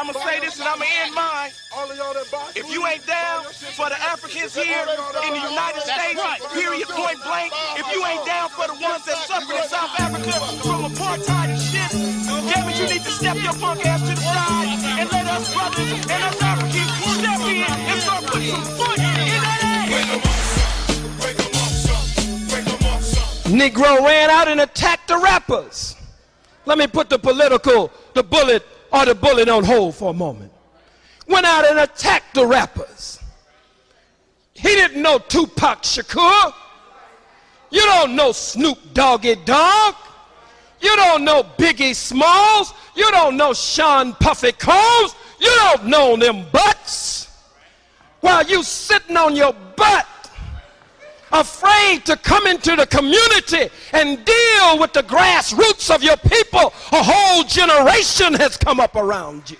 I'm gonna say this and I'm gonna end mine. If you ain't down for the Africans here in the United States, period, point blank, if you ain't down for the ones that suffered in South Africa from apartheid and shit, damn it, you need to step your punk ass to the side and let us brothers and us Africans step in and start putting some foot in that ass. Negro ran out and attacked the rappers. Let me put the political, the bullet, or the bullet on hold for a moment. Went out and attacked the rappers. He didn't know Tupac Shakur. You don't know Snoop Doggy Dogg. You don't know Biggie Smalls. You don't know Sean Puffy Combs. You don't know them butts. While you sitting on your butt afraid to come into the community and deal with the grassroots of your people, a whole generation has come up around you.